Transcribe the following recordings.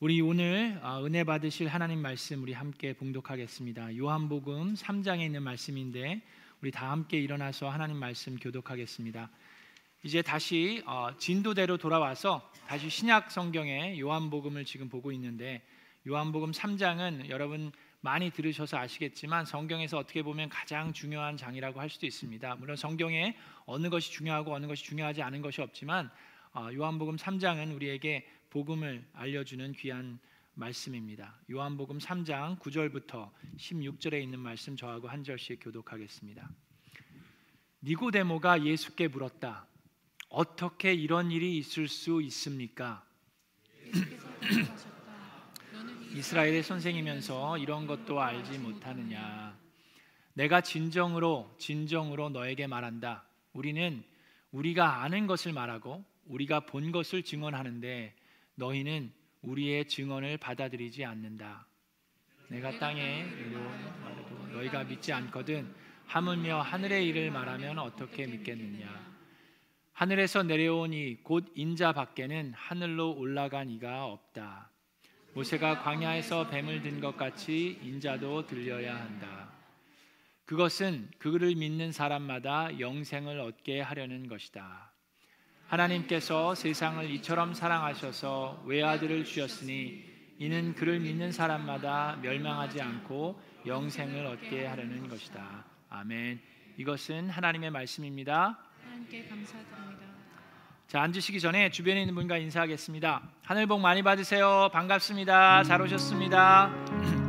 우리 오늘 아, 은혜 받으실 하나님 말씀 우리 함께 봉독하겠습니다. 요한복음 3장에 있는 말씀인데 우리 다 함께 일어나서 하나님 말씀 교독하겠습니다. 이제 다시 어, 진도대로 돌아와서 다시 신약 성경의 요한복음을 지금 보고 있는데 요한복음 3장은 여러분 많이 들으셔서 아시겠지만 성경에서 어떻게 보면 가장 중요한 장이라고 할 수도 있습니다. 물론 성경에 어느 것이 중요하고 어느 것이 중요하지 않은 것이 없지만 어, 요한복음 3장은 우리에게 복음을 알려주는 귀한 말씀입니다. 요한복음 3장 9절부터 16절에 있는 말씀 저하고 한 절씩 교독하겠습니다. 니고데모가 예수께 물었다. 어떻게 이런 일이 있을 수 있습니까? 이스라엘의 선생이면서 이런 것도 알지 못하느냐? 내가 진정으로 진정으로 너에게 말한다. 우리는 우리가 아는 것을 말하고 우리가 본 것을 증언하는데 너희는 우리의 증언을 받아들이지 않는다. 내가 땅에 말해도 너희가 믿지 않거든 하물며 하늘의 일을 말하면 어떻게 믿겠느냐? 하늘에서 내려오니 곧 인자 밖에는 하늘로 올라간 이가 없다. 모세가 광야에서 뱀을 든 것 같이 인자도 들려야 한다. 그것은 그를 믿는 사람마다 영생을 얻게 하려는 것이다. 하나님께서 세상을 이처럼 사랑하셔서 외아들을 주셨으니 이는 그를 믿는 사람마다 멸망하지 않고 영생을 얻게 하려는 것이다. 아멘. 이것은 하나님의 말씀입니다. 하나님께 감사드립니다. 자 앉으시기 전에 주변에 있는 분과 인사하겠습니다. 하늘 복 많이 받으세요. 반갑습니다. 잘 오셨습니다.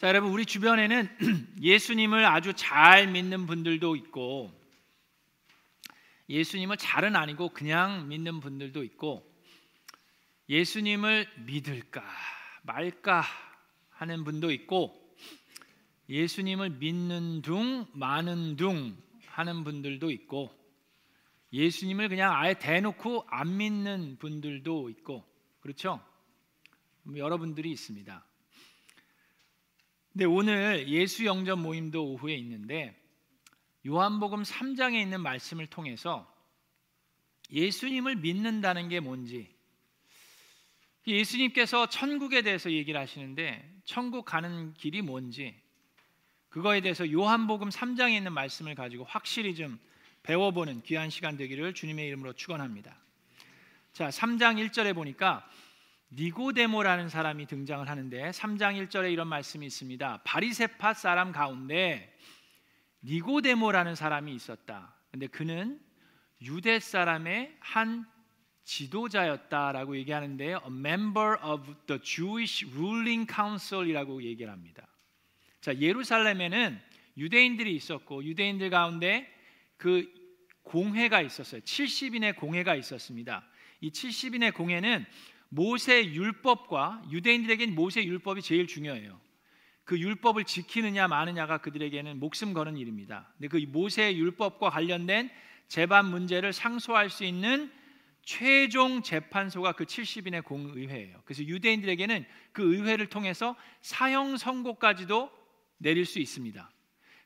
자, 여러분 우리 주변에는 예수님을 아주 잘 믿는 분들도 있고 예수님을 잘은 아니고 그냥 믿는 분들도 있고 예수님을 믿을까 말까 하는 분도 있고 예수님을 믿는 둥 마는 둥 하는 분들도 있고 예수님을 그냥 아예 대놓고 안 믿는 분들도 있고 그렇죠? 여러분들이 있습니다. 근데 오늘 예수 영접 모임도 오후에 있는데 요한복음 3장에 있는 말씀을 통해서 예수님을 믿는다는 게 뭔지 예수님께서 천국에 대해서 얘기를 하시는데 천국 가는 길이 뭔지 그거에 대해서 요한복음 3장에 있는 말씀을 가지고 확실히 좀 배워보는 귀한 시간 되기를 주님의 이름으로 축원합니다. 자, 3장 1절에 보니까 니고데모라는 사람이 등장을 하는데 3장 1절에 이런 말씀이 있습니다. 바리세파 사람 가운데 니고데모라는 사람이 있었다. 근데 그는 유대 사람의 한 지도자였다라고 얘기하는데요. A member of the Jewish ruling council이라고 얘기를 합니다. 자, 예루살렘에는 유대인들이 있었고 유대인들 가운데 그 공회가 있었어요. 70인의 공회가 있었습니다. 이 70인의 공회는 모세 율법과 유대인들에게는 모세 율법이 제일 중요해요. 그 율법을 지키느냐 마느냐가 그들에게는 목숨 거는 일입니다. 근데 그 모세 율법과 관련된 재반 문제를 상소할 수 있는 최종 재판소가 그 70인의 공의회예요. 그래서 유대인들에게는 그 의회를 통해서 사형 선고까지도 내릴 수 있습니다.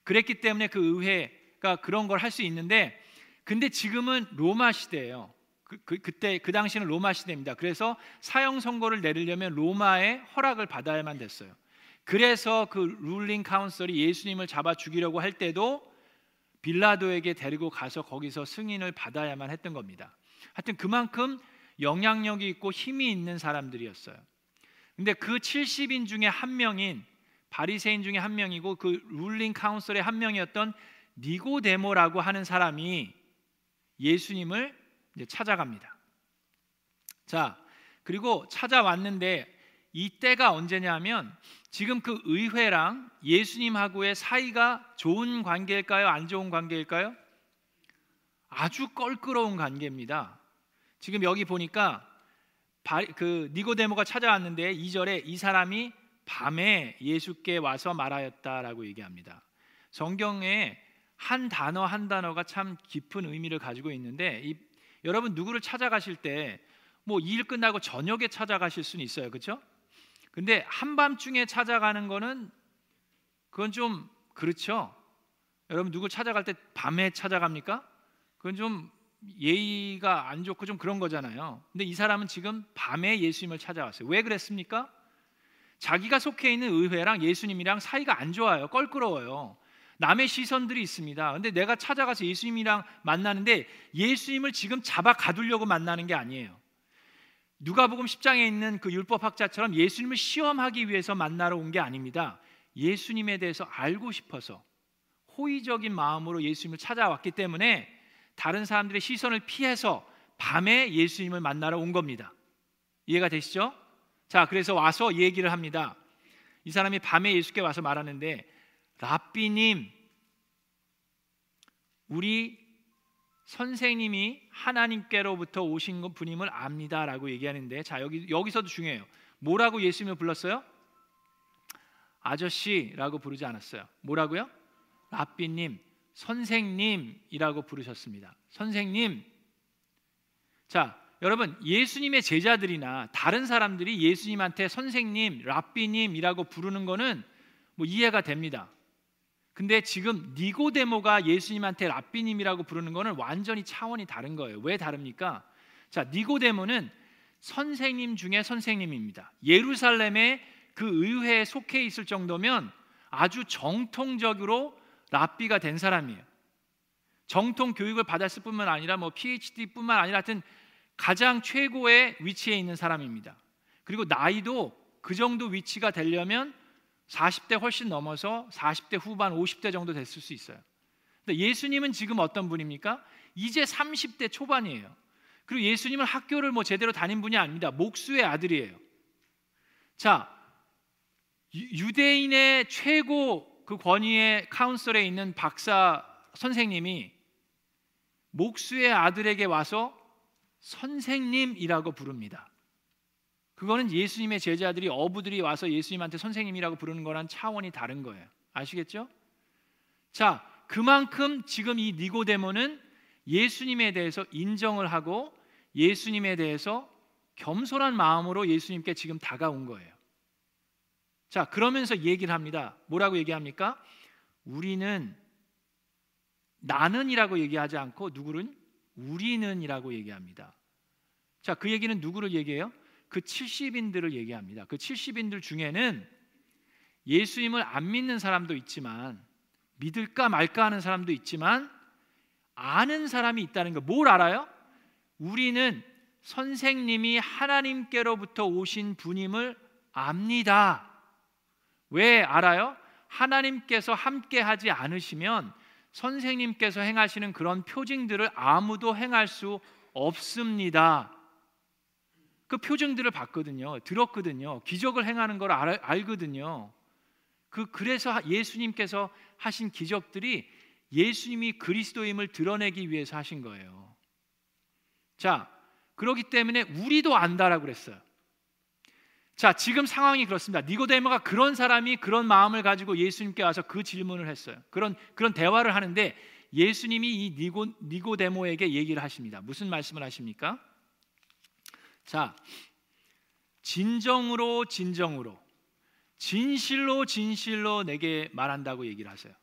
그랬기 때문에 그 의회가 그런 걸 할 수 있는데 근데 지금은 로마 시대예요. 그, 그, 그 때 그 당시는 로마 시대입니다. 그래서 사형 선고를 내리려면 로마의 허락을 받아야만 됐어요. 그래서 그 룰링 카운슬이 예수님을 잡아 죽이려고 할 때도 빌라도에게 데리고 가서 거기서 승인을 받아야만 했던 겁니다. 하여튼 그만큼 영향력이 있고 힘이 있는 사람들이었어요. 근데 그 70인 중에 한 명인 바리새인 중에 한 명이고 그 룰링 카운슬의 한 명이었던 니고데모라고 하는 사람이 예수님을 이제 찾아갑니다. 자, 그리고 찾아왔는데 이때가 언제냐면 지금 그 의회랑 예수님하고의 사이가 좋은 관계일까요? 안 좋은 관계일까요? 아주 껄끄러운 관계입니다. 지금 여기 보니까 그 니고데모가 찾아왔는데 2절에 이 사람이 밤에 예수께 와서 말하였다라고 얘기합니다. 성경에 한 단어 한 단어가 참 깊은 의미를 가지고 있는데 이 여러분 누구를 찾아가실 때 뭐 일 끝나고 저녁에 찾아가실 수는 있어요. 그렇죠? 근데 한밤중에 찾아가는 거는 그건 좀 그렇죠. 여러분 누구 찾아갈 때 밤에 찾아갑니까? 그건 좀 예의가 안 좋고 좀 그런 거잖아요. 근데 이 사람은 지금 밤에 예수님을 찾아왔어요. 왜 그랬습니까? 자기가 속해 있는 의회랑 예수님이랑 사이가 안 좋아요. 껄끄러워요. 남의 시선들이 있습니다. 근데 내가 찾아가서 예수님이랑 만나는데 예수님을 지금 잡아 가두려고 만나는 게 아니에요. 누가복음 10장에 있는 그 율법 학자처럼 예수님을 시험하기 위해서 만나러 온 게 아닙니다. 예수님에 대해서 알고 싶어서 호의적인 마음으로 예수님을 찾아왔기 때문에 다른 사람들의 시선을 피해서 밤에 예수님을 만나러 온 겁니다. 이해가 되시죠? 자, 그래서 와서 얘기를 합니다. 이 사람이 밤에 예수께 와서 말하는데 라삐님 우리 선생님이 하나님께로부터 오신 분임을 압니다라고 얘기하는데 자 여기 여기서도 중요해요. 뭐라고 예수님을 불렀어요? 아저씨라고 부르지 않았어요. 뭐라고요? 라삐님, 선생님이라고 부르셨습니다. 선생님. 자, 여러분 예수님의 제자들이나 다른 사람들이 예수님한테 선생님, 라삐님이라고 부르는 거는 뭐 이해가 됩니다. 근데 지금 니고데모가 예수님한테 라삐님이라고 부르는 거는 완전히 차원이 다른 거예요. 왜 다릅니까? 자, 니고데모는 선생님 중에 선생님입니다. 예루살렘의 그 의회에 속해 있을 정도면 아주 정통적으로 랍비가 된 사람이에요. 정통 교육을 받았을 뿐만 아니라 뭐 PhD뿐만 아니라 하여튼 가장 최고의 위치에 있는 사람입니다. 그리고 나이도 그 정도 위치가 되려면 40대 훨씬 넘어서 40대 후반 50대 정도 됐을 수 있어요. 근데 예수님은 지금 어떤 분입니까? 이제 30대 초반이에요. 그리고 예수님은 학교를 뭐 제대로 다닌 분이 아닙니다. 목수의 아들이에요. 자, 유대인의 최고 그 권위의 카운슬에 있는 박사 선생님이 목수의 아들에게 와서 선생님이라고 부릅니다. 그거는 예수님의 제자들이 어부들이 와서 예수님한테 선생님이라고 부르는 거랑 차원이 다른 거예요. 아시겠죠? 자, 그만큼 지금 이 니고데모는 예수님에 대해서 인정을 하고 예수님에 대해서 겸손한 마음으로 예수님께 지금 다가온 거예요. 자, 그러면서 얘기를 합니다. 뭐라고 얘기합니까? 우리는 나는이라고 얘기하지 않고 누구는 우리는이라고 얘기합니다. 자, 그 얘기는 누구를 얘기해요? 그 70인들을 얘기합니다. 그 70인들 중에는 예수님을 안 믿는 사람도 있지만 믿을까 말까 하는 사람도 있지만 아는 사람이 있다는 거. 뭘 알아요? 우리는 선생님이 하나님께로부터 오신 분임을 압니다. 왜 알아요? 하나님께서 함께 하지 않으시면 선생님께서 행하시는 그런 표징들을 아무도 행할 수 없습니다. 그 표정들을 봤거든요. 들었거든요. 기적을 행하는 걸 알, 알거든요. 그 그래서 예수님께서 하신 기적들이 예수님이 그리스도임을 드러내기 위해서 하신 거예요. 자, 그렇기 때문에 우리도 안다라고 그랬어요. 자, 지금 상황이 그렇습니다. 니고데모가 그런 사람이 그런 마음을 가지고 예수님께 와서 그 질문을 했어요. 그런 그런 대화를 하는데 예수님이 이 니고 니고데모에게 얘기를 하십니다. 무슨 말씀을 하십니까? 자, 진정으로 진정으로 진실로 진실로 내게 말한다고 얘기를 하세요.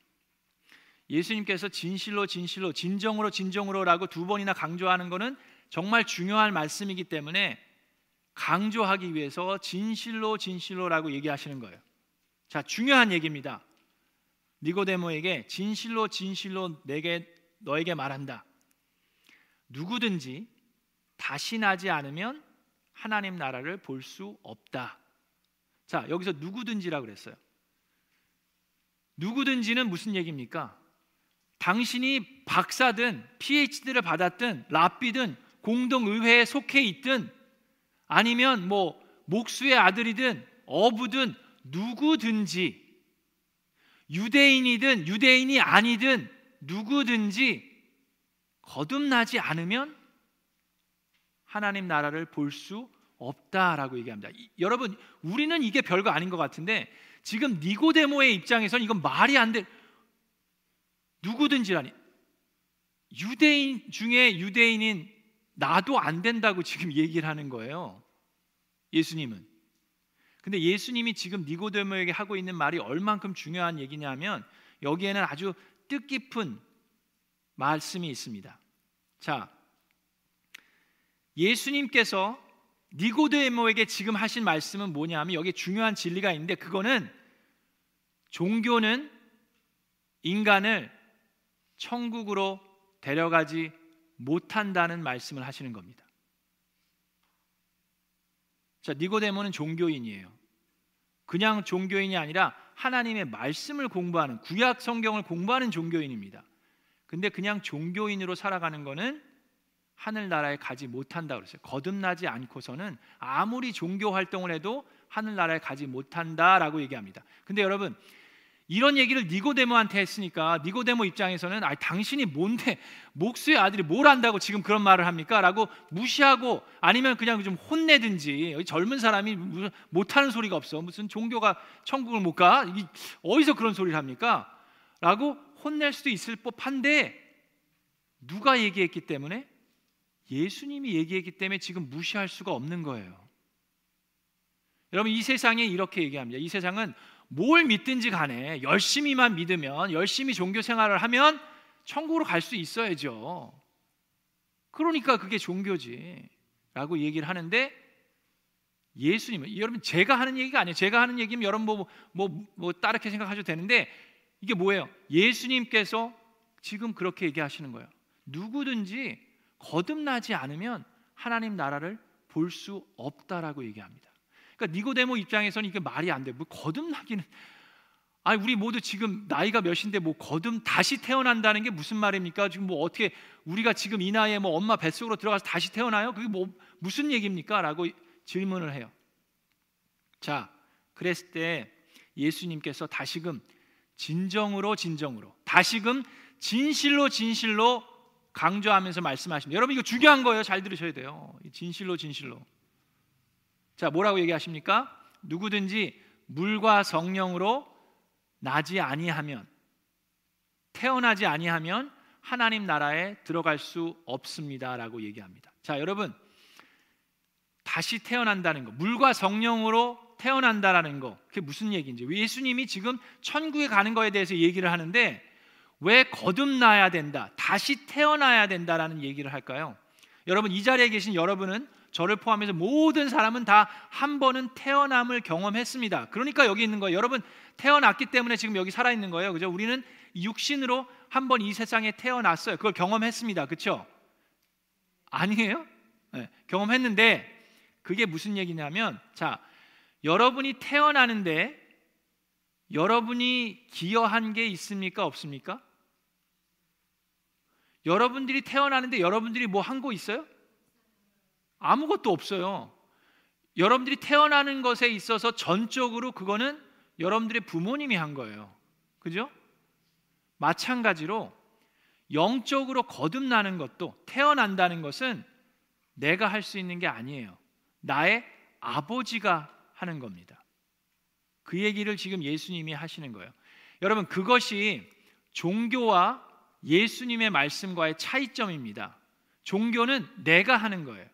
예수님께서 진실로 진실로 진정으로 진정으로라고 두 번이나 강조하는 것은 정말 중요한 말씀이기 때문에 강조하기 위해서 진실로 진실로라고 얘기하시는 거예요. 자, 중요한 얘기입니다. 니고데모에게 진실로 진실로 내게 너에게 말한다. 누구든지 다시 나지 않으면 하나님 나라를 볼 수 없다. 자, 여기서 누구든지라 그랬어요. 누구든지는 무슨 얘기입니까? 당신이 박사든 PhD를 받았든 랍비든 공동의회에 속해 있든 아니면 뭐 목수의 아들이든 어부든 누구든지 유대인이든 유대인이 아니든 누구든지 거듭나지 않으면 하나님 나라를 볼 수 없다라고 얘기합니다. 이, 여러분, 우리는 이게 별거 아닌 것 같은데 지금 니고데모의 입장에서는 이건 말이 안 돼. 누구든지라니 유대인 중에 유대인인 나도 안 된다고 지금 얘기를 하는 거예요. 예수님은. 근데 예수님이 지금 니고데모에게 하고 있는 말이 얼만큼 중요한 얘기냐면 여기에는 아주 뜻깊은 말씀이 있습니다. 자, 예수님께서 니고데모에게 지금 하신 말씀은 뭐냐면 여기 중요한 진리가 있는데 그거는 종교는 인간을 천국으로 데려가지 못한다는 말씀을 하시는 겁니다. 자, 니고데모는 종교인이에요. 그냥 종교인이 아니라 하나님의 말씀을 공부하는 구약 성경을 공부하는 종교인입니다. 근데 그냥 종교인으로 살아가는 거는 하늘나라에 가지 못한다 그랬어요. 거듭나지 않고서는 아무리 종교 활동을 해도 하늘나라에 가지 못한다라고 얘기합니다. 근데 여러분 이런 얘기를 니고데모한테 했으니까 니고데모 입장에서는 아 당신이 뭔데 목수의 아들이 뭘 안다고 지금 그런 말을 합니까?라고 무시하고 아니면 그냥 좀 혼내든지 젊은 사람이 못하는 소리가 없어 무슨 종교가 천국을 못 가? 어디서 그런 소리를 합니까? 라고 혼낼 수도 있을 법한데 누가 얘기했기 때문에 예수님이 얘기했기 때문에 지금 무시할 수가 없는 거예요. 여러분 이 세상에 이렇게 얘기합니다. 이 세상은 뭘 믿든지 간에 열심히만 믿으면 열심히 종교 생활을 하면 천국으로 갈 수 있어야죠. 그러니까 그게 종교지라고 얘기를 하는데 예수님은 여러분 제가 하는 얘기가 아니에요. 제가 하는 얘기면 여러분 뭐뭐 뭐, 뭐 따르게 생각하셔도 되는데 이게 뭐예요? 예수님께서 지금 그렇게 얘기하시는 거예요. 누구든지 거듭나지 않으면 하나님 나라를 볼 수 없다라고 얘기합니다. 그러니까 니고데모 입장에서는 이게 말이 안 돼. 뭐 거듭나기는 아니 우리 모두 지금 나이가 몇인데 뭐 거듭 다시 태어난다는 게 무슨 말입니까? 지금 뭐 어떻게 우리가 지금 이 나이에 뭐 엄마 뱃속으로 들어가서 다시 태어나요? 그게 뭐 무슨 얘기입니까?라고 질문을 해요. 자, 그랬을 때 예수님께서 다시금 진정으로 진정으로 다시금 진실로 진실로 강조하면서 말씀하십니다. 여러분 이거 중요한 거예요. 잘 들으셔야 돼요. 진실로 진실로. 자, 뭐라고 얘기하십니까? 누구든지 물과 성령으로 나지 아니하면 태어나지 아니하면 하나님 나라에 들어갈 수 없습니다라고 얘기합니다. 자, 여러분 다시 태어난다는 거, 물과 성령으로 태어난다라는 거, 그게 무슨 얘기인지. 예수님이 지금 천국에 가는 거에 대해서 얘기를 하는데 왜 거듭나야 된다, 다시 태어나야 된다라는 얘기를 할까요? 여러분 이 자리에 계신 여러분은 저를 포함해서 모든 사람은 다 한 번은 태어남을 경험했습니다. 그러니까 여기 있는 거예요. 여러분 태어났기 때문에 지금 여기 살아 있는 거예요. 그죠? 우리는 육신으로 한 번 이 세상에 태어났어요. 그걸 경험했습니다. 그렇죠? 아니에요? 네, 경험했는데 그게 무슨 얘기냐면 자, 여러분이 태어나는데 여러분이 기여한 게 있습니까? 없습니까? 여러분들이 태어나는데 여러분들이 뭐 한 거 있어요? 아무것도 없어요. 여러분들이 태어나는 것에 있어서 전적으로 그거는 여러분들의 부모님이 한 거예요. 그죠? 마찬가지로 영적으로 거듭나는 것도 태어난다는 것은 내가 할 수 있는 게 아니에요. 나의 아버지가 하는 겁니다. 그 얘기를 지금 예수님이 하시는 거예요. 여러분 그것이 종교와 예수님의 말씀과의 차이점입니다. 종교는 내가 하는 거예요.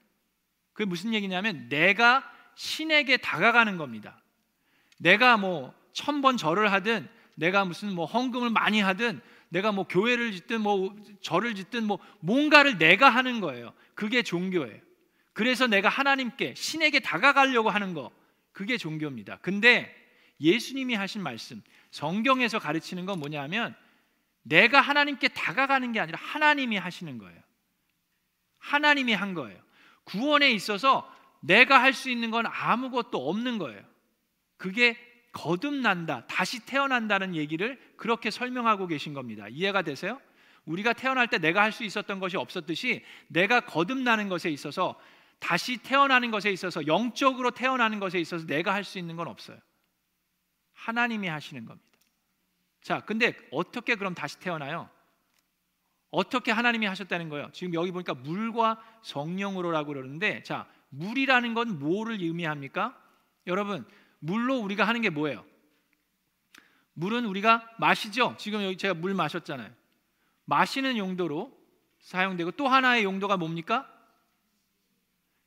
그게 무슨 얘기냐면 내가 신에게 다가가는 겁니다. 내가 뭐 천번 절을 하든 내가 무슨 뭐 헌금을 많이 하든 내가 뭐 교회를 짓든 뭐 절을 짓든 뭐 뭔가를 내가 하는 거예요. 그게 종교예요. 그래서 내가 하나님께 신에게 다가가려고 하는 거 그게 종교입니다. 근데 예수님이 하신 말씀 성경에서 가르치는 건 뭐냐면 내가 하나님께 다가가는 게 아니라 하나님이 하시는 거예요. 하나님이 한 거예요. 구원에 있어서 내가 할 수 있는 건 아무것도 없는 거예요. 그게 거듭난다, 다시 태어난다는 얘기를 그렇게 설명하고 계신 겁니다. 이해가 되세요? 우리가 태어날 때 내가 할 수 있었던 것이 없었듯이 내가 거듭나는 것에 있어서 다시 태어나는 것에 있어서 영적으로 태어나는 것에 있어서 내가 할 수 있는 건 없어요. 하나님이 하시는 겁니다. 자, 근데 어떻게 그럼 다시 태어나요? 어떻게 하나님이 하셨다는 거예요? 지금 여기 보니까 물과 성령으로라고 그러는데 자, 물이라는 건 뭐를 의미합니까? 여러분, 물로 우리가 하는 게 뭐예요? 물은 우리가 마시죠. 지금 여기 제가 물 마셨잖아요. 마시는 용도로 사용되고 또 하나의 용도가 뭡니까?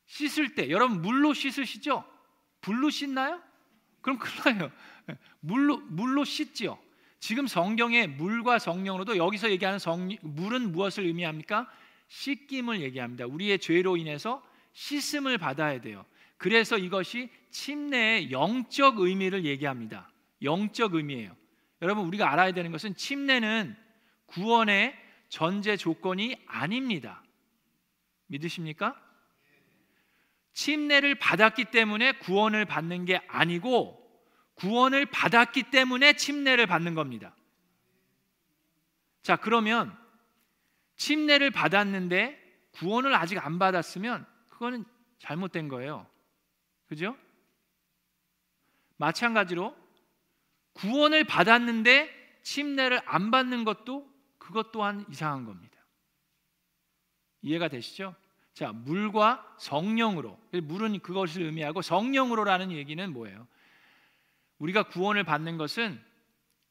씻을 때 여러분 물로 씻으시죠? 불로 씻나요? 그럼 큰일 나요. 물로 물로 씻지요. 지금 성경에 물과 성령으로도 여기서 얘기하는 성, 물은 무엇을 의미합니까? 씻김을 얘기합니다. 우리의 죄로 인해서 씻음을 받아야 돼요. 그래서 이것이 침례의 영적 의미를 얘기합니다. 영적 의미예요. 여러분 우리가 알아야 되는 것은 침례는 구원의 전제 조건이 아닙니다. 믿으십니까? 침례를 받았기 때문에 구원을 받는 게 아니고 구원을 받았기 때문에 침례를 받는 겁니다. 자, 그러면 침례를 받았는데 구원을 아직 안 받았으면 그거는 잘못된 거예요. 그죠? 마찬가지로 구원을 받았는데 침례를 안 받는 것도 그것 또한 이상한 겁니다. 이해가 되시죠? 자, 물과 성령으로. 물은 그것을 의미하고 성령으로라는 얘기는 뭐예요? 우리가 구원을 받는 것은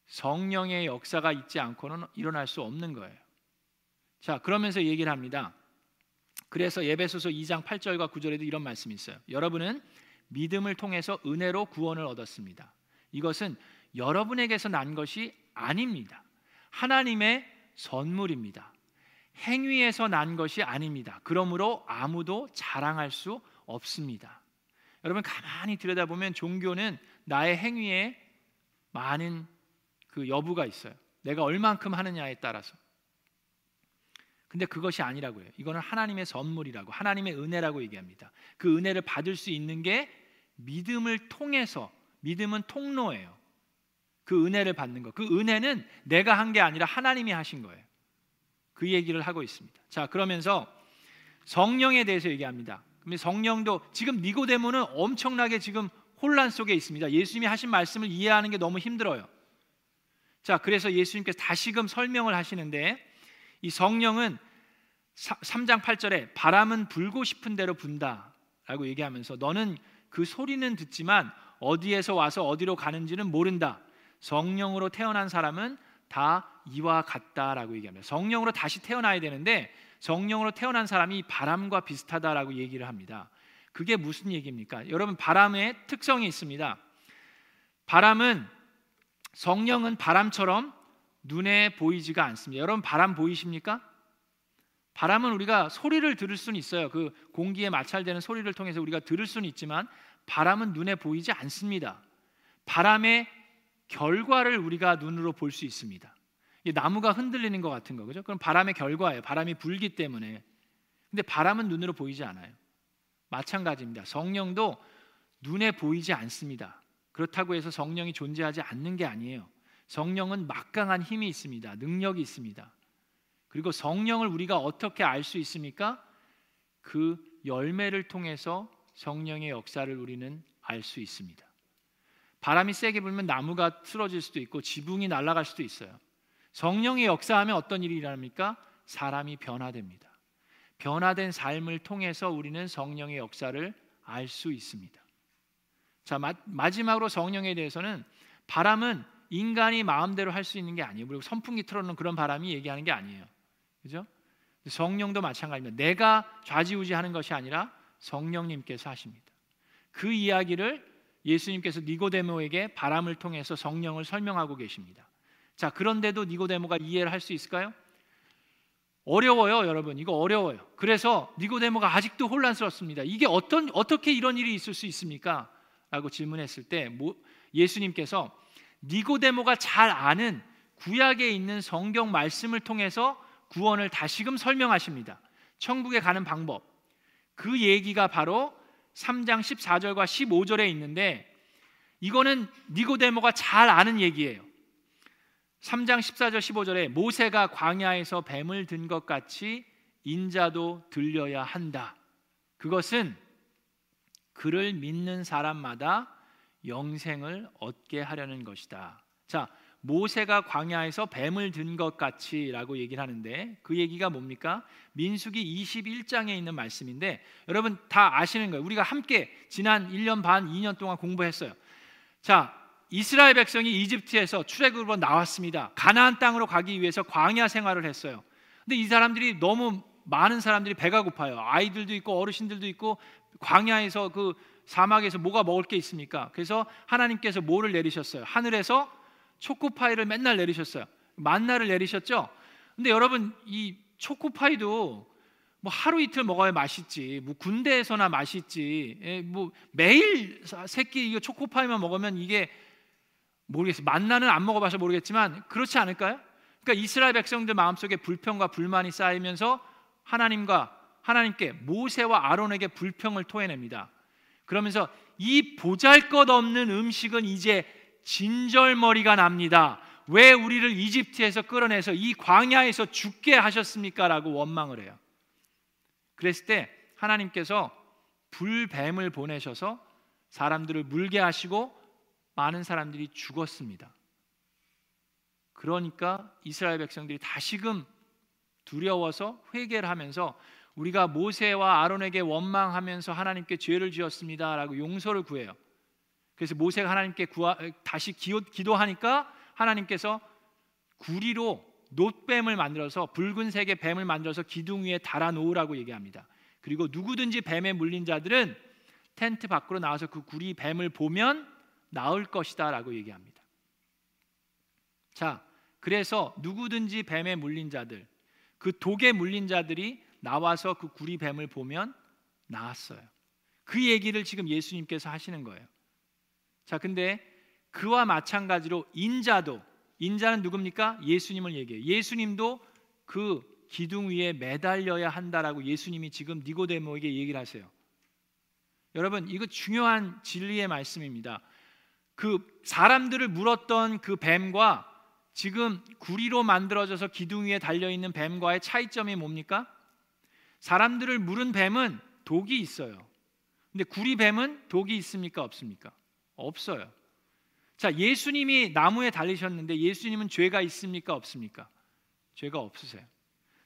성령의 역사가 있지 않고는 일어날 수 없는 거예요. 자, 그러면서 얘기를 합니다. 그래서 예배소서 2장 8절과 9절에도 이런 말씀이 있어요. 여러분은 믿음을 통해서 은혜로 구원을 얻었습니다. 이것은 여러분에게서 난 것이 아닙니다. 하나님의 선물입니다. 행위에서 난 것이 아닙니다. 그러므로 아무도 자랑할 수 없습니다. 여러분 가만히 들여다보면 종교는 나의 행위에 많은 그 여부가 있어요. 내가 얼만큼 하느냐에 따라서. 근데 그것이 아니라고요. 이거는 하나님의 선물이라고 하나님의 은혜라고 얘기합니다. 그 은혜를 받을 수 있는 게 믿음을 통해서 믿음은 통로예요. 그 은혜를 받는 것. 그 은혜는 내가 한 게 아니라 하나님이 하신 거예요. 그 얘기를 하고 있습니다. 자, 그러면서 성령에 대해서 얘기합니다. 그럼 성령도 지금 니고데모는 엄청나게 지금 혼란 속에 있습니다. 예수님이 하신 말씀을 이해하는 게 너무 힘들어요. 자, 그래서 예수님께서 다시금 설명을 하시는데 이 성령은 3장 8절에 바람은 불고 싶은 대로 분다라고 얘기하면서 너는 그 소리는 듣지만 어디에서 와서 어디로 가는지는 모른다. 성령으로 태어난 사람은 다 이와 같다라고 얘기합니다. 성령으로 다시 태어나야 되는데 성령으로 태어난 사람이 바람과 비슷하다라고 얘기를 합니다. 그게 무슨 얘기입니까? 여러분 바람의 특성이 있습니다. 바람은 성령은 바람처럼 눈에 보이지가 않습니다. 여러분 바람 보이십니까? 바람은 우리가 소리를 들을 수는 있어요. 그 공기에 마찰되는 소리를 통해서 우리가 들을 수는 있지만 바람은 눈에 보이지 않습니다. 바람의 결과를 우리가 눈으로 볼 수 있습니다. 나무가 흔들리는 것 같은 거 그죠? 그럼 바람의 결과예요. 바람이 불기 때문에. 근데 바람은 눈으로 보이지 않아요. 마찬가지입니다. 성령도 눈에 보이지 않습니다. 그렇다고 해서 성령이 존재하지 않는 게 아니에요. 성령은 막강한 힘이 있습니다. 능력이 있습니다. 그리고 성령을 우리가 어떻게 알 수 있습니까? 그 열매를 통해서 성령의 역사를 우리는 알 수 있습니다. 바람이 세게 불면 나무가 쓰러질 수도 있고 지붕이 날아갈 수도 있어요. 성령의 역사하면 어떤 일이 일어납니까? 사람이 변화됩니다. 변화된 삶을 통해서 우리는 성령의 역사를 알 수 있습니다. 자, 마, 지막으로 성령에 대해서는 바람은 인간이 마음대로 할 수 있는 게 아니에요. 그리고 선풍기 틀어놓은 그런 바람이 얘기하는 게 아니에요. 그죠? 성령도 마찬가지입니다. 내가 좌지우지하는 것이 아니라 성령님께서 하십니다. 그 이야기를 예수님께서 니고데모에게 바람을 통해서 성령을 설명하고 계십니다. 자, 그런데도 니고데모가 이해를 할 수 있을까요? 어려워요, 여러분. 이거 어려워요. 그래서 니고데모가 아직도 혼란스럽습니다. 이게 어떤 어떻게 이런 일이 있을 수 있습니까? 라고 질문했을 때 예수님께서 니고데모가 잘 아는 구약에 있는 성경 말씀을 통해서 구원을 다시금 설명하십니다. 천국에 가는 방법. 그 얘기가 바로 3장 14절과 15절에 있는데 이거는 니고데모가 잘 아는 얘기예요. 3장 14절 15절에 모세가 광야에서 뱀을 든 것 같이 인자도 들려야 한다. 그것은 그를 믿는 사람마다 영생을 얻게 하려는 것이다. 자, 모세가 광야에서 뱀을 든 것 같이라고 얘기를 하는데 그 얘기가 뭡니까? 민수기 21장에 있는 말씀인데 여러분 다 아시는 거예요. 우리가 함께 지난 1년 반, 2년 동안 공부했어요. 자, 이스라엘 백성이 이집트에서 출애굽으로 나왔습니다. 가나안 땅으로 가기 위해서 광야 생활을 했어요. 근데 이 사람들이 너무 많은 사람들이 배가 고파요. 아이들도 있고 어르신들도 있고 광야에서 그 사막에서 뭐가 먹을 게 있습니까? 그래서 하나님께서 뭐를 내리셨어요? 하늘에서 초코파이를 맨날 내리셨어요. 만나를 내리셨죠? 근데 여러분 이 초코파이도 뭐 하루 이틀 먹어야 맛있지. 뭐 군대에서나 맛있지. 예, 뭐 매일 새끼 이거 초코파이만 먹으면 이게 모르겠어요. 만나는 안 먹어봐서 모르겠지만 그렇지 않을까요? 그러니까 이스라엘 백성들 마음속에 불평과 불만이 쌓이면서 하나님과 하나님께 모세와 아론에게 불평을 토해냅니다. 그러면서 이 보잘것없는 음식은 이제 진절머리가 납니다. 왜 우리를 이집트에서 끌어내서 이 광야에서 죽게 하셨습니까라고 원망을 해요. 그랬을 때 하나님께서 불뱀을 보내셔서 사람들을 물게 하시고 많은 사람들이 죽었습니다. 그러니까 이스라엘 백성들이 다시금 두려워서 회개를 하면서 우리가 모세와 아론에게 원망하면서 하나님께 죄를 지었습니다라고 용서를 구해요. 그래서 모세가 하나님께 구하, 다시 기도하니까 하나님께서 구리로 놋뱀을 만들어서 붉은색의 뱀을 만들어서 기둥 위에 달아 놓으라고 얘기합니다. 그리고 누구든지 뱀에 물린 자들은 텐트 밖으로 나와서 그 구리 뱀을 보면 나을 것이다 라고 얘기합니다. 자, 그래서 누구든지 뱀에 물린 자들, 그 독에 물린 자들이 나와서 그 구리 뱀을 보면 나았어요. 그 얘기를 지금 예수님께서 하시는 거예요. 자, 근데 그와 마찬가지로 인자도 인자는 누굽니까? 예수님을 얘기해요. 예수님도 그 기둥 위에 매달려야 한다라고 예수님이 지금 니고데모에게 얘기를 하세요. 여러분, 이거 중요한 진리의 말씀입니다. 그 사람들을 물었던 그 뱀과 지금 구리로 만들어져서 기둥 위에 달려 있는 뱀과의 차이점이 뭡니까? 사람들을 물은 뱀은 독이 있어요. 근데 구리 뱀은 독이 있습니까? 없습니까? 없어요. 자, 예수님이 나무에 달리셨는데 예수님은 죄가 있습니까? 없습니까? 죄가 없으세요.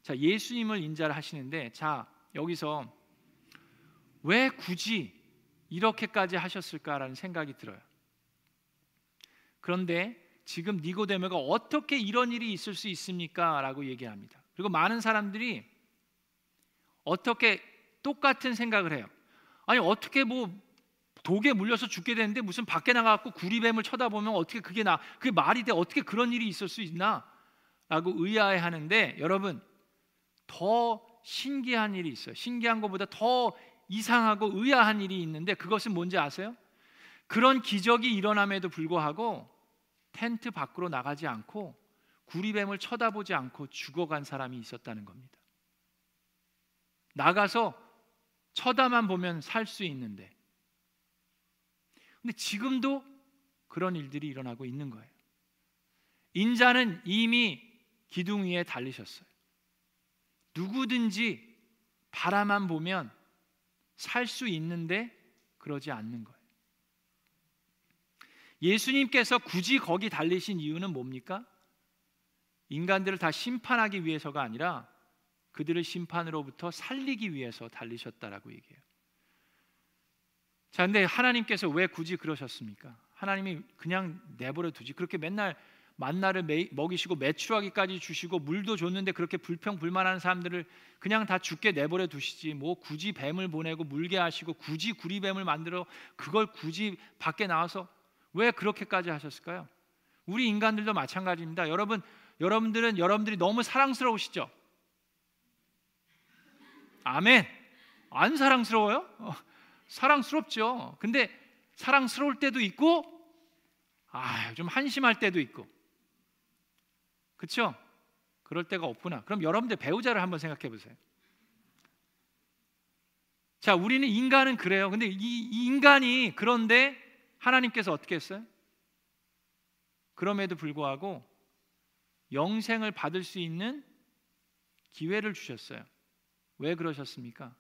자, 예수님을 인자를 하시는데 자, 여기서 왜 굳이 이렇게까지 하셨을까라는 생각이 들어요. 그런데 지금 니고데모가 어떻게 이런 일이 있을 수 있습니까?라고 얘기합니다. 그리고 많은 사람들이 어떻게 똑같은 생각을 해요. 아니 어떻게 뭐 독에 물려서 죽게 되는데 무슨 밖에 나가고 구리뱀을 쳐다보면 어떻게 그게 나 그게 말이 돼 어떻게 그런 일이 있을 수 있나? 라고 의아해하는데 여러분 더 신기한 일이 있어요. 신기한 것보다 더 이상하고 의아한 일이 있는데 그것은 뭔지 아세요? 그런 기적이 일어남에도 불구하고 텐트 밖으로 나가지 않고 구리뱀을 쳐다보지 않고 죽어간 사람이 있었다는 겁니다. 나가서 쳐다만 보면 살 수 있는데. 근데 지금도 그런 일들이 일어나고 있는 거예요. 인자는 이미 기둥 위에 달리셨어요. 누구든지 바라만 보면 살 수 있는데 그러지 않는 거예요. 예수님께서 굳이 거기 달리신 이유는 뭡니까? 인간들을 다 심판하기 위해서가 아니라 그들을 심판으로부터 살리기 위해서 달리셨다라고 얘기해요. 자, 근데 하나님께서 왜 굳이 그러셨습니까? 하나님이 그냥 내버려 두지. 그렇게 맨날 만나를 먹이시고 매출하기까지 주시고 물도 줬는데 그렇게 불평 불만하는 사람들을 그냥 다 죽게 내버려 두시지. 뭐 굳이 뱀을 보내고 물게 하시고 굳이 구리뱀을 만들어 그걸 굳이 밖에 나와서 왜 그렇게까지 하셨을까요? 우리 인간들도 마찬가지입니다. 여러분, 여러분들은 여러분들이 너무 사랑스러우시죠? 아멘. 안 사랑스러워요? 어, 사랑스럽죠. 근데 사랑스러울 때도 있고, 아, 좀 한심할 때도 있고. 그렇죠? 그럴 때가 없구나. 그럼 여러분들 배우자를 한번 생각해 보세요. 자, 우리는 인간은 그래요. 근데 이 인간이 그런데 하나님께서 어떻게 했어요? 그럼에도 불구하고 영생을 받을 수 있는 기회를 주셨어요. 왜 그러셨습니까?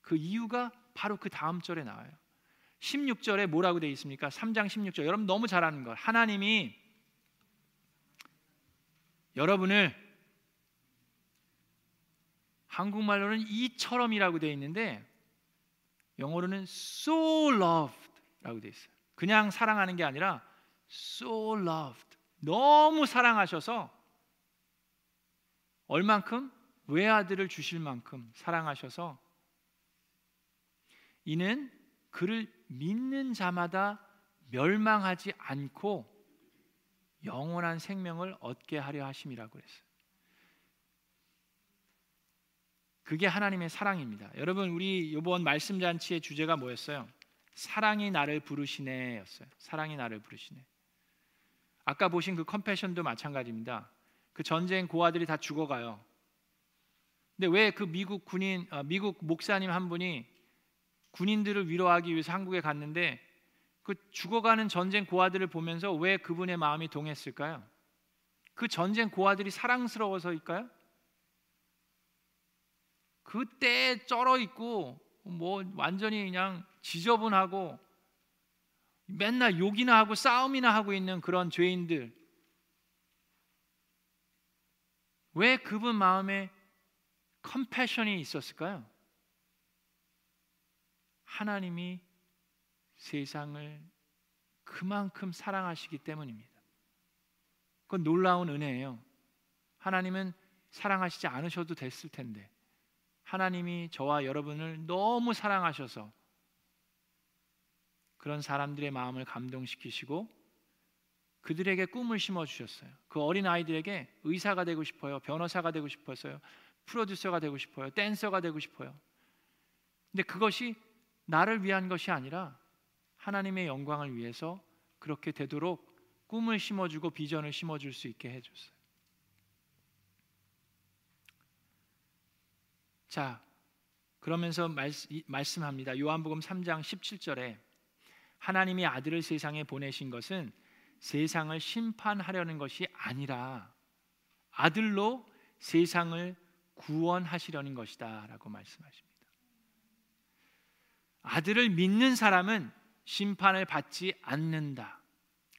그 이유가 바로 그 다음 절에 나와요. 16절에 뭐라고 되어 있습니까? 3장 16절. 여러분 너무 잘 아는 걸. 하나님이 여러분을 한국말로는 이처럼이라고 되어 있는데 영어로는 so loved라고 되어 있어요. 그냥 사랑하는 게 아니라 so loved. 너무 사랑하셔서 얼만큼 외아들을 주실 만큼 사랑하셔서 이는 그를 믿는 자마다 멸망하지 않고 영원한 생명을 얻게 하려 하심이라고 그랬어요. 그게 하나님의 사랑입니다. 여러분 우리 이번 말씀 잔치의 주제가 뭐였어요? 사랑이 나를 부르시네였어요. 사랑이 나를 부르시네. 아까 보신 그 컴패션도 마찬가지입니다. 그 전쟁 고아들이 다 죽어가요. 근데 왜 그 미국 군인 어, 미국 목사님 한 분이 군인들을 위로하기 위해서 한국에 갔는데 그 죽어가는 전쟁 고아들을 보면서 왜 그분의 마음이 동했을까요? 그 전쟁 고아들이 사랑스러워서일까요? 그때 쩔어 있고 뭐 완전히 그냥 지저분하고 맨날 욕이나 하고 싸움이나 하고 있는 그런 죄인들 왜 그분 마음에 컴패션이 있었을까요? 하나님이 세상을 그만큼 사랑하시기 때문입니다. 그건 놀라운 은혜예요. 하나님은 사랑하시지 않으셔도 됐을 텐데 하나님이 저와 여러분을 너무 사랑하셔서 그런 사람들의 마음을 감동시키시고 그들에게 꿈을 심어 주셨어요. 그 어린 아이들에게 의사가 되고 싶어요. 변호사가 되고 싶었어요. 프로듀서가 되고 싶어요. 댄서가 되고 싶어요. 근데 그것이 나를 위한 것이 아니라 하나님의 영광을 위해서 그렇게 되도록 꿈을 심어 주고 비전을 심어 줄 수 있게 해 줬어요. 자, 그러면서 말씀, 합니다 요한복음 3장 17절에 하나님이 아들을 세상에 보내신 것은 세상을 심판하려는 것이 아니라 아들로 세상을 구원하시려는 것이다라고 말씀하십니다. 아들을 믿는 사람은 심판을 받지 않는다.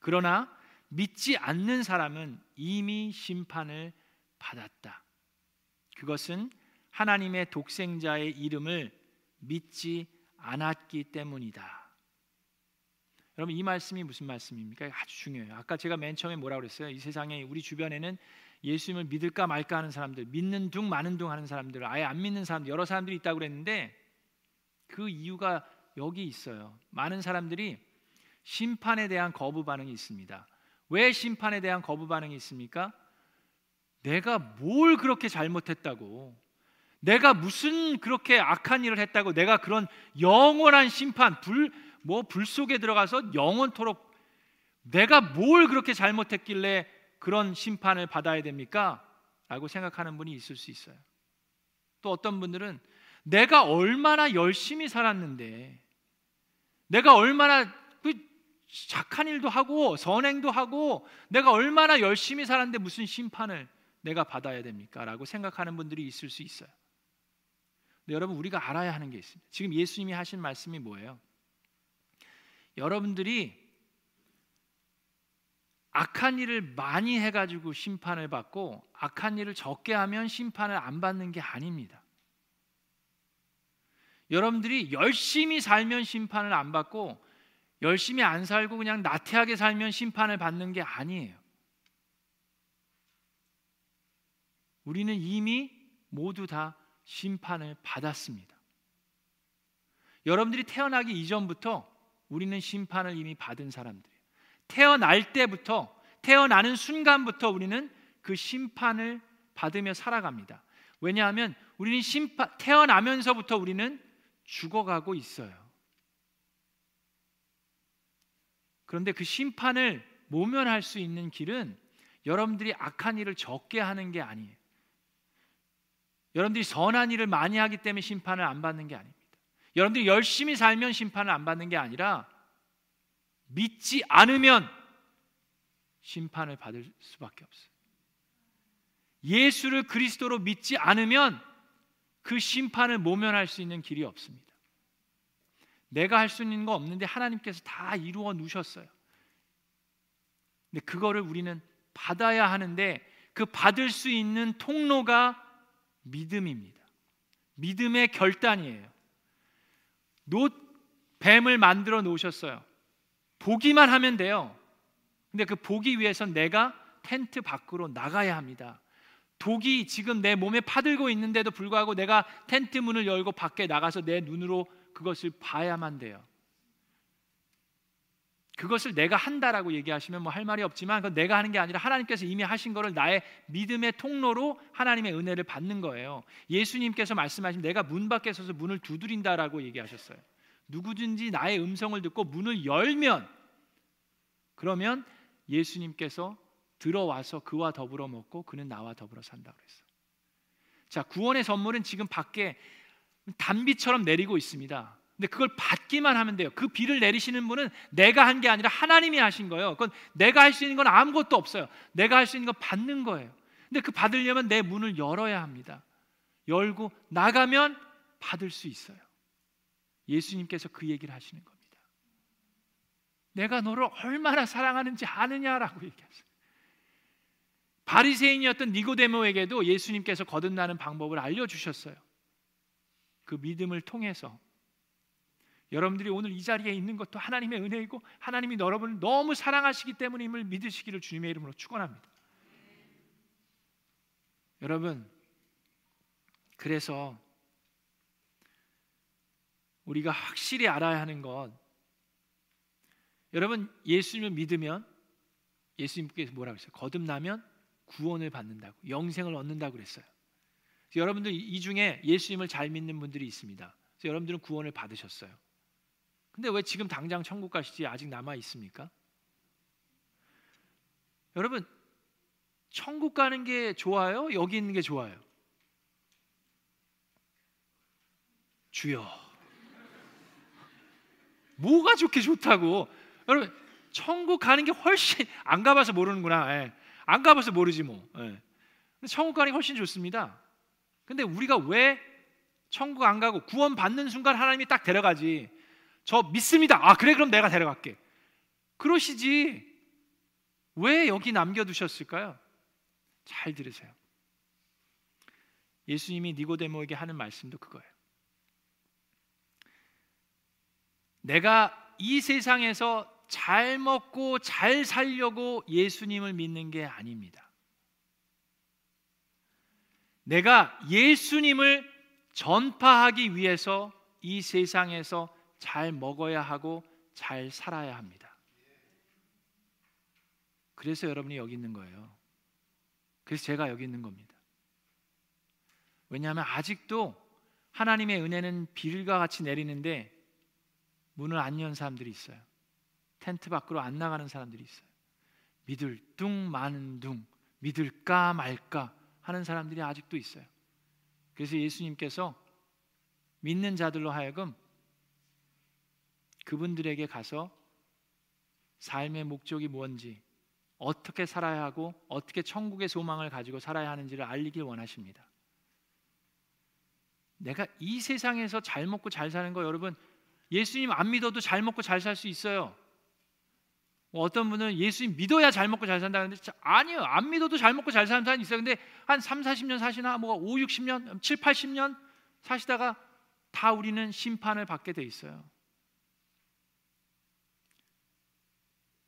그러나 믿지 않는 사람은 이미 심판을 받았다. 그것은 하나님의 독생자의 이름을 믿지 않았기 때문이다. 여러분 이 말씀이 무슨 말씀입니까? 아주 중요해요. 아까 제가 맨 처음에 뭐라고 그랬어요? 이 세상에 우리 주변에는 예수님을 믿을까 말까 하는 사람들, 믿는 둥 마는 둥 하는 사람들, 아예 안 믿는 사람들 여러 사람들이 있다고 그랬는데 그 이유가 여기 있어요. 많은 사람들이 심판에 대한 거부 반응이 있습니다. 왜 심판에 대한 거부 반응이 있습니까? 내가 뭘 그렇게 잘못했다고 내가 무슨 그렇게 악한 일을 했다고 내가 그런 영원한 심판 불 뭐 불 속에 들어가서 영원토록 내가 뭘 그렇게 잘못했길래 그런 심판을 받아야 됩니까? 라고 생각하는 분이 있을 수 있어요. 또 어떤 분들은 내가 얼마나 열심히 살았는데 내가 얼마나 그 착한 일도 하고 선행도 하고 내가 얼마나 열심히 살았는데 무슨 심판을 내가 받아야 됩니까? 라고 생각하는 분들이 있을 수 있어요. 여러분 우리가 알아야 하는 게 있습니다. 지금 예수님이 하신 말씀이 뭐예요? 여러분들이 악한 일을 많이 해가지고 심판을 받고 악한 일을 적게 하면 심판을 안 받는 게 아닙니다. 여러분들이 열심히 살면 심판을 안 받고 열심히 안 살고 그냥 나태하게 살면 심판을 받는 게 아니에요. 우리는 이미 모두 다 심판을 받았습니다. 여러분들이 태어나기 이전부터 우리는 심판을 이미 받은 사람들이에요. 태어날 때부터 태어나는 순간부터 우리는 그 심판을 받으며 살아갑니다. 왜냐하면 우리는 심판 태어나면서부터 우리는 죽어가고 있어요. 그런데 그 심판을 모면할 수 있는 길은 여러분들이 악한 일을 적게 하는 게 아니에요. 여러분들이 선한 일을 많이 하기 때문에 심판을 안 받는 게 아닙니다. 여러분들이 열심히 살면 심판을 안 받는 게 아니라 믿지 않으면 심판을 받을 수밖에 없어요. 예수를 그리스도로 믿지 않으면 그 심판을 모면할 수 있는 길이 없습니다. 내가 할 수 있는 거 없는데 하나님께서 다 이루어 놓으셨어요. 근데 그거를 우리는 받아야 하는데 그 받을 수 있는 통로가 믿음입니다. 믿음의 결단이에요. 노 뱀을 만들어 놓으셨어요. 보기만 하면 돼요. 근데 그 보기 위해선 내가 텐트 밖으로 나가야 합니다. 독이 지금 내 몸에 파들고 있는데도 불구하고 내가 텐트 문을 열고 밖에 나가서 내 눈으로 그것을 봐야만 돼요. 그것을 내가 한다라고 얘기하시면 뭐 할 말이 없지만 그건 내가 하는 게 아니라 하나님께서 이미 하신 거를 나의 믿음의 통로로 하나님의 은혜를 받는 거예요. 예수님께서 말씀하신 내가 문 밖에 서서 문을 두드린다라고 얘기하셨어요. 누구든지 나의 음성을 듣고 문을 열면 그러면 예수님께서 들어와서 그와 더불어 먹고 그는 나와 더불어 산다 그랬어. 자, 구원의 선물은 지금 밖에 단비처럼 내리고 있습니다. 근데 그걸 받기만 하면 돼요. 그 비를 내리시는 분은 내가 한 게 아니라 하나님이 하신 거예요. 그건 내가 할 수 있는 건 아무것도 없어요. 내가 할 수 있는 건 받는 거예요. 근데 그 받으려면 내 문을 열어야 합니다. 열고 나가면 받을 수 있어요. 예수님께서 그 얘기를 하시는 겁니다. 내가 너를 얼마나 사랑하는지 아느냐라고 얘기하세요. 바리새인이었던 니고데모에게도 예수님께서 거듭나는 방법을 알려 주셨어요. 그 믿음을 통해서 여러분들이 오늘 이 자리에 있는 것도 하나님의 은혜이고 하나님이 여러분을 너무 사랑하시기 때문임을 믿으시기를 주님의 이름으로 축원합니다. 여러분 그래서 우리가 확실히 알아야 하는 것 여러분 예수님을 믿으면 예수님께서 뭐라고 했어요? 거듭나면 구원을 받는다고 영생을 얻는다고 그랬어요. 여러분들 이 중에 예수님을 잘 믿는 분들이 있습니다. 여러분들은 구원을 받으셨어요. 근데 왜 지금 당장 천국 가시지 아직 남아 있습니까? 여러분 천국 가는 게 좋아요? 여기 있는 게 좋아요? 주여. 뭐가 좋게 좋다고? 여러분 천국 가는 게 훨씬 안 가봐서 모르는구나. 예. 안 가봐서 모르지 뭐. 예. 천국 가는 게 훨씬 좋습니다. 근데 우리가 왜 천국 안 가고 구원 받는 순간 하나님이 딱 데려가지. 저 믿습니다. 아, 그래, 그럼 내가 데려갈게. 그러시지. 왜 여기 남겨두셨을까요? 잘 들으세요. 예수님이 니고데모에게 하는 말씀도 그거예요. 내가 이 세상에서 잘 먹고 잘 살려고 예수님을 믿는 게 아닙니다. 내가 예수님을 전파하기 위해서 이 세상에서 잘 먹어야 하고 잘 살아야 합니다. 그래서 여러분이 여기 있는 거예요. 그래서 제가 여기 있는 겁니다. 왜냐하면 아직도 하나님의 은혜는 비를과 같이 내리는데 문을 안 연 사람들이 있어요. 텐트 밖으로 안 나가는 사람들이 있어요. 믿을 둥 마는 둥 믿을까 말까 하는 사람들이 아직도 있어요. 그래서 예수님께서 믿는 자들로 하여금 그분들에게 가서 삶의 목적이 뭔지, 어떻게 살아야 하고 어떻게 천국의 소망을 가지고 살아야 하는지를 알리길 원하십니다. 내가 이 세상에서 잘 먹고 잘 사는 거 여러분 예수님 안 믿어도 잘 먹고 잘 살 수 있어요. 뭐 어떤 분은 예수님 믿어야 잘 먹고 잘 산다는데 아니요. 안 믿어도 잘 먹고 잘 사는 사람이 있어요. 근데 한 3, 40년 사시나 뭐 5, 60년, 7, 80년 사시다가 다 우리는 심판을 받게 돼 있어요.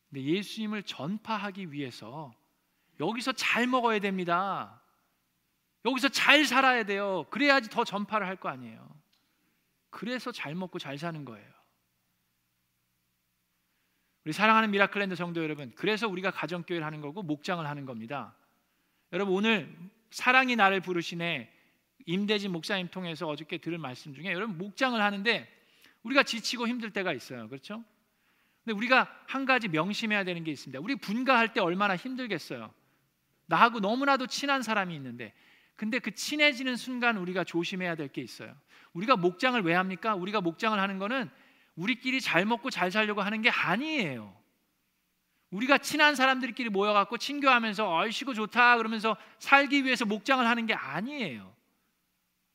근데 예수님을 전파하기 위해서 여기서 잘 먹어야 됩니다. 여기서 잘 살아야 돼요. 그래야지 더 전파를 할 거 아니에요. 그래서 잘 먹고 잘 사는 거예요. 우리 사랑하는 미라클랜드 성도 여러분, 그래서 우리가 가정교회를 하는 거고 목장을 하는 겁니다. 여러분 오늘 사랑이 나를 부르시네 임대진 목사님 통해서 어저께 들은 말씀 중에 여러분 목장을 하는데 우리가 지치고 힘들 때가 있어요. 그렇죠? 근데 우리가 한 가지 명심해야 되는 게 있습니다. 우리 분가할 때 얼마나 힘들겠어요. 나하고 너무나도 친한 사람이 있는데 근데 그 친해지는 순간 우리가 조심해야 될 게 있어요. 우리가 목장을 왜 합니까? 우리가 목장을 하는 거는 우리끼리 잘 먹고 잘 살려고 하는 게 아니에요. 우리가 친한 사람들끼리 모여갖고 친교하면서 얼씨구 좋다 그러면서 살기 위해서 목장을 하는 게 아니에요.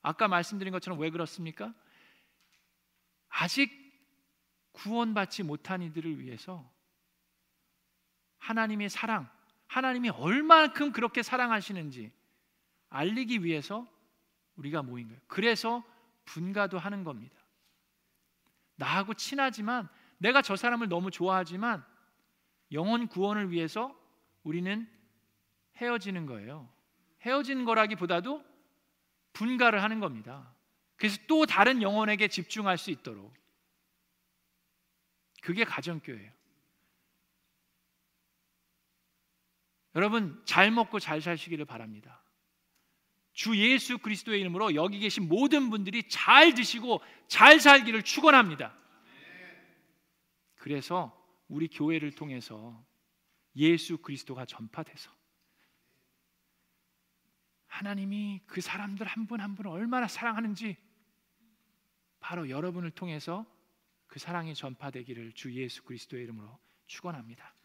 아까 말씀드린 것처럼 왜 그렇습니까? 아직 구원받지 못한 이들을 위해서 하나님의 사랑, 하나님이 얼만큼 그렇게 사랑하시는지 알리기 위해서 우리가 모인 거예요. 그래서 분가도 하는 겁니다. 나하고 친하지만 내가 저 사람을 너무 좋아하지만 영혼 구원을 위해서 우리는 헤어지는 거예요. 헤어지는 거라기보다도 분가를 하는 겁니다. 그래서 또 다른 영혼에게 집중할 수 있도록 그게 가정교회예요. 여러분 잘 먹고 잘 사시기를 바랍니다. 주 예수 그리스도의 이름으로 여기 계신 모든 분들이 잘 드시고 잘 살기를 축원합니다. 그래서 우리 교회를 통해서 예수 그리스도가 전파돼서 하나님이 그 사람들 한 분 한 분을 얼마나 사랑하는지 바로 여러분을 통해서 그 사랑이 전파되기를 주 예수 그리스도의 이름으로 축원합니다.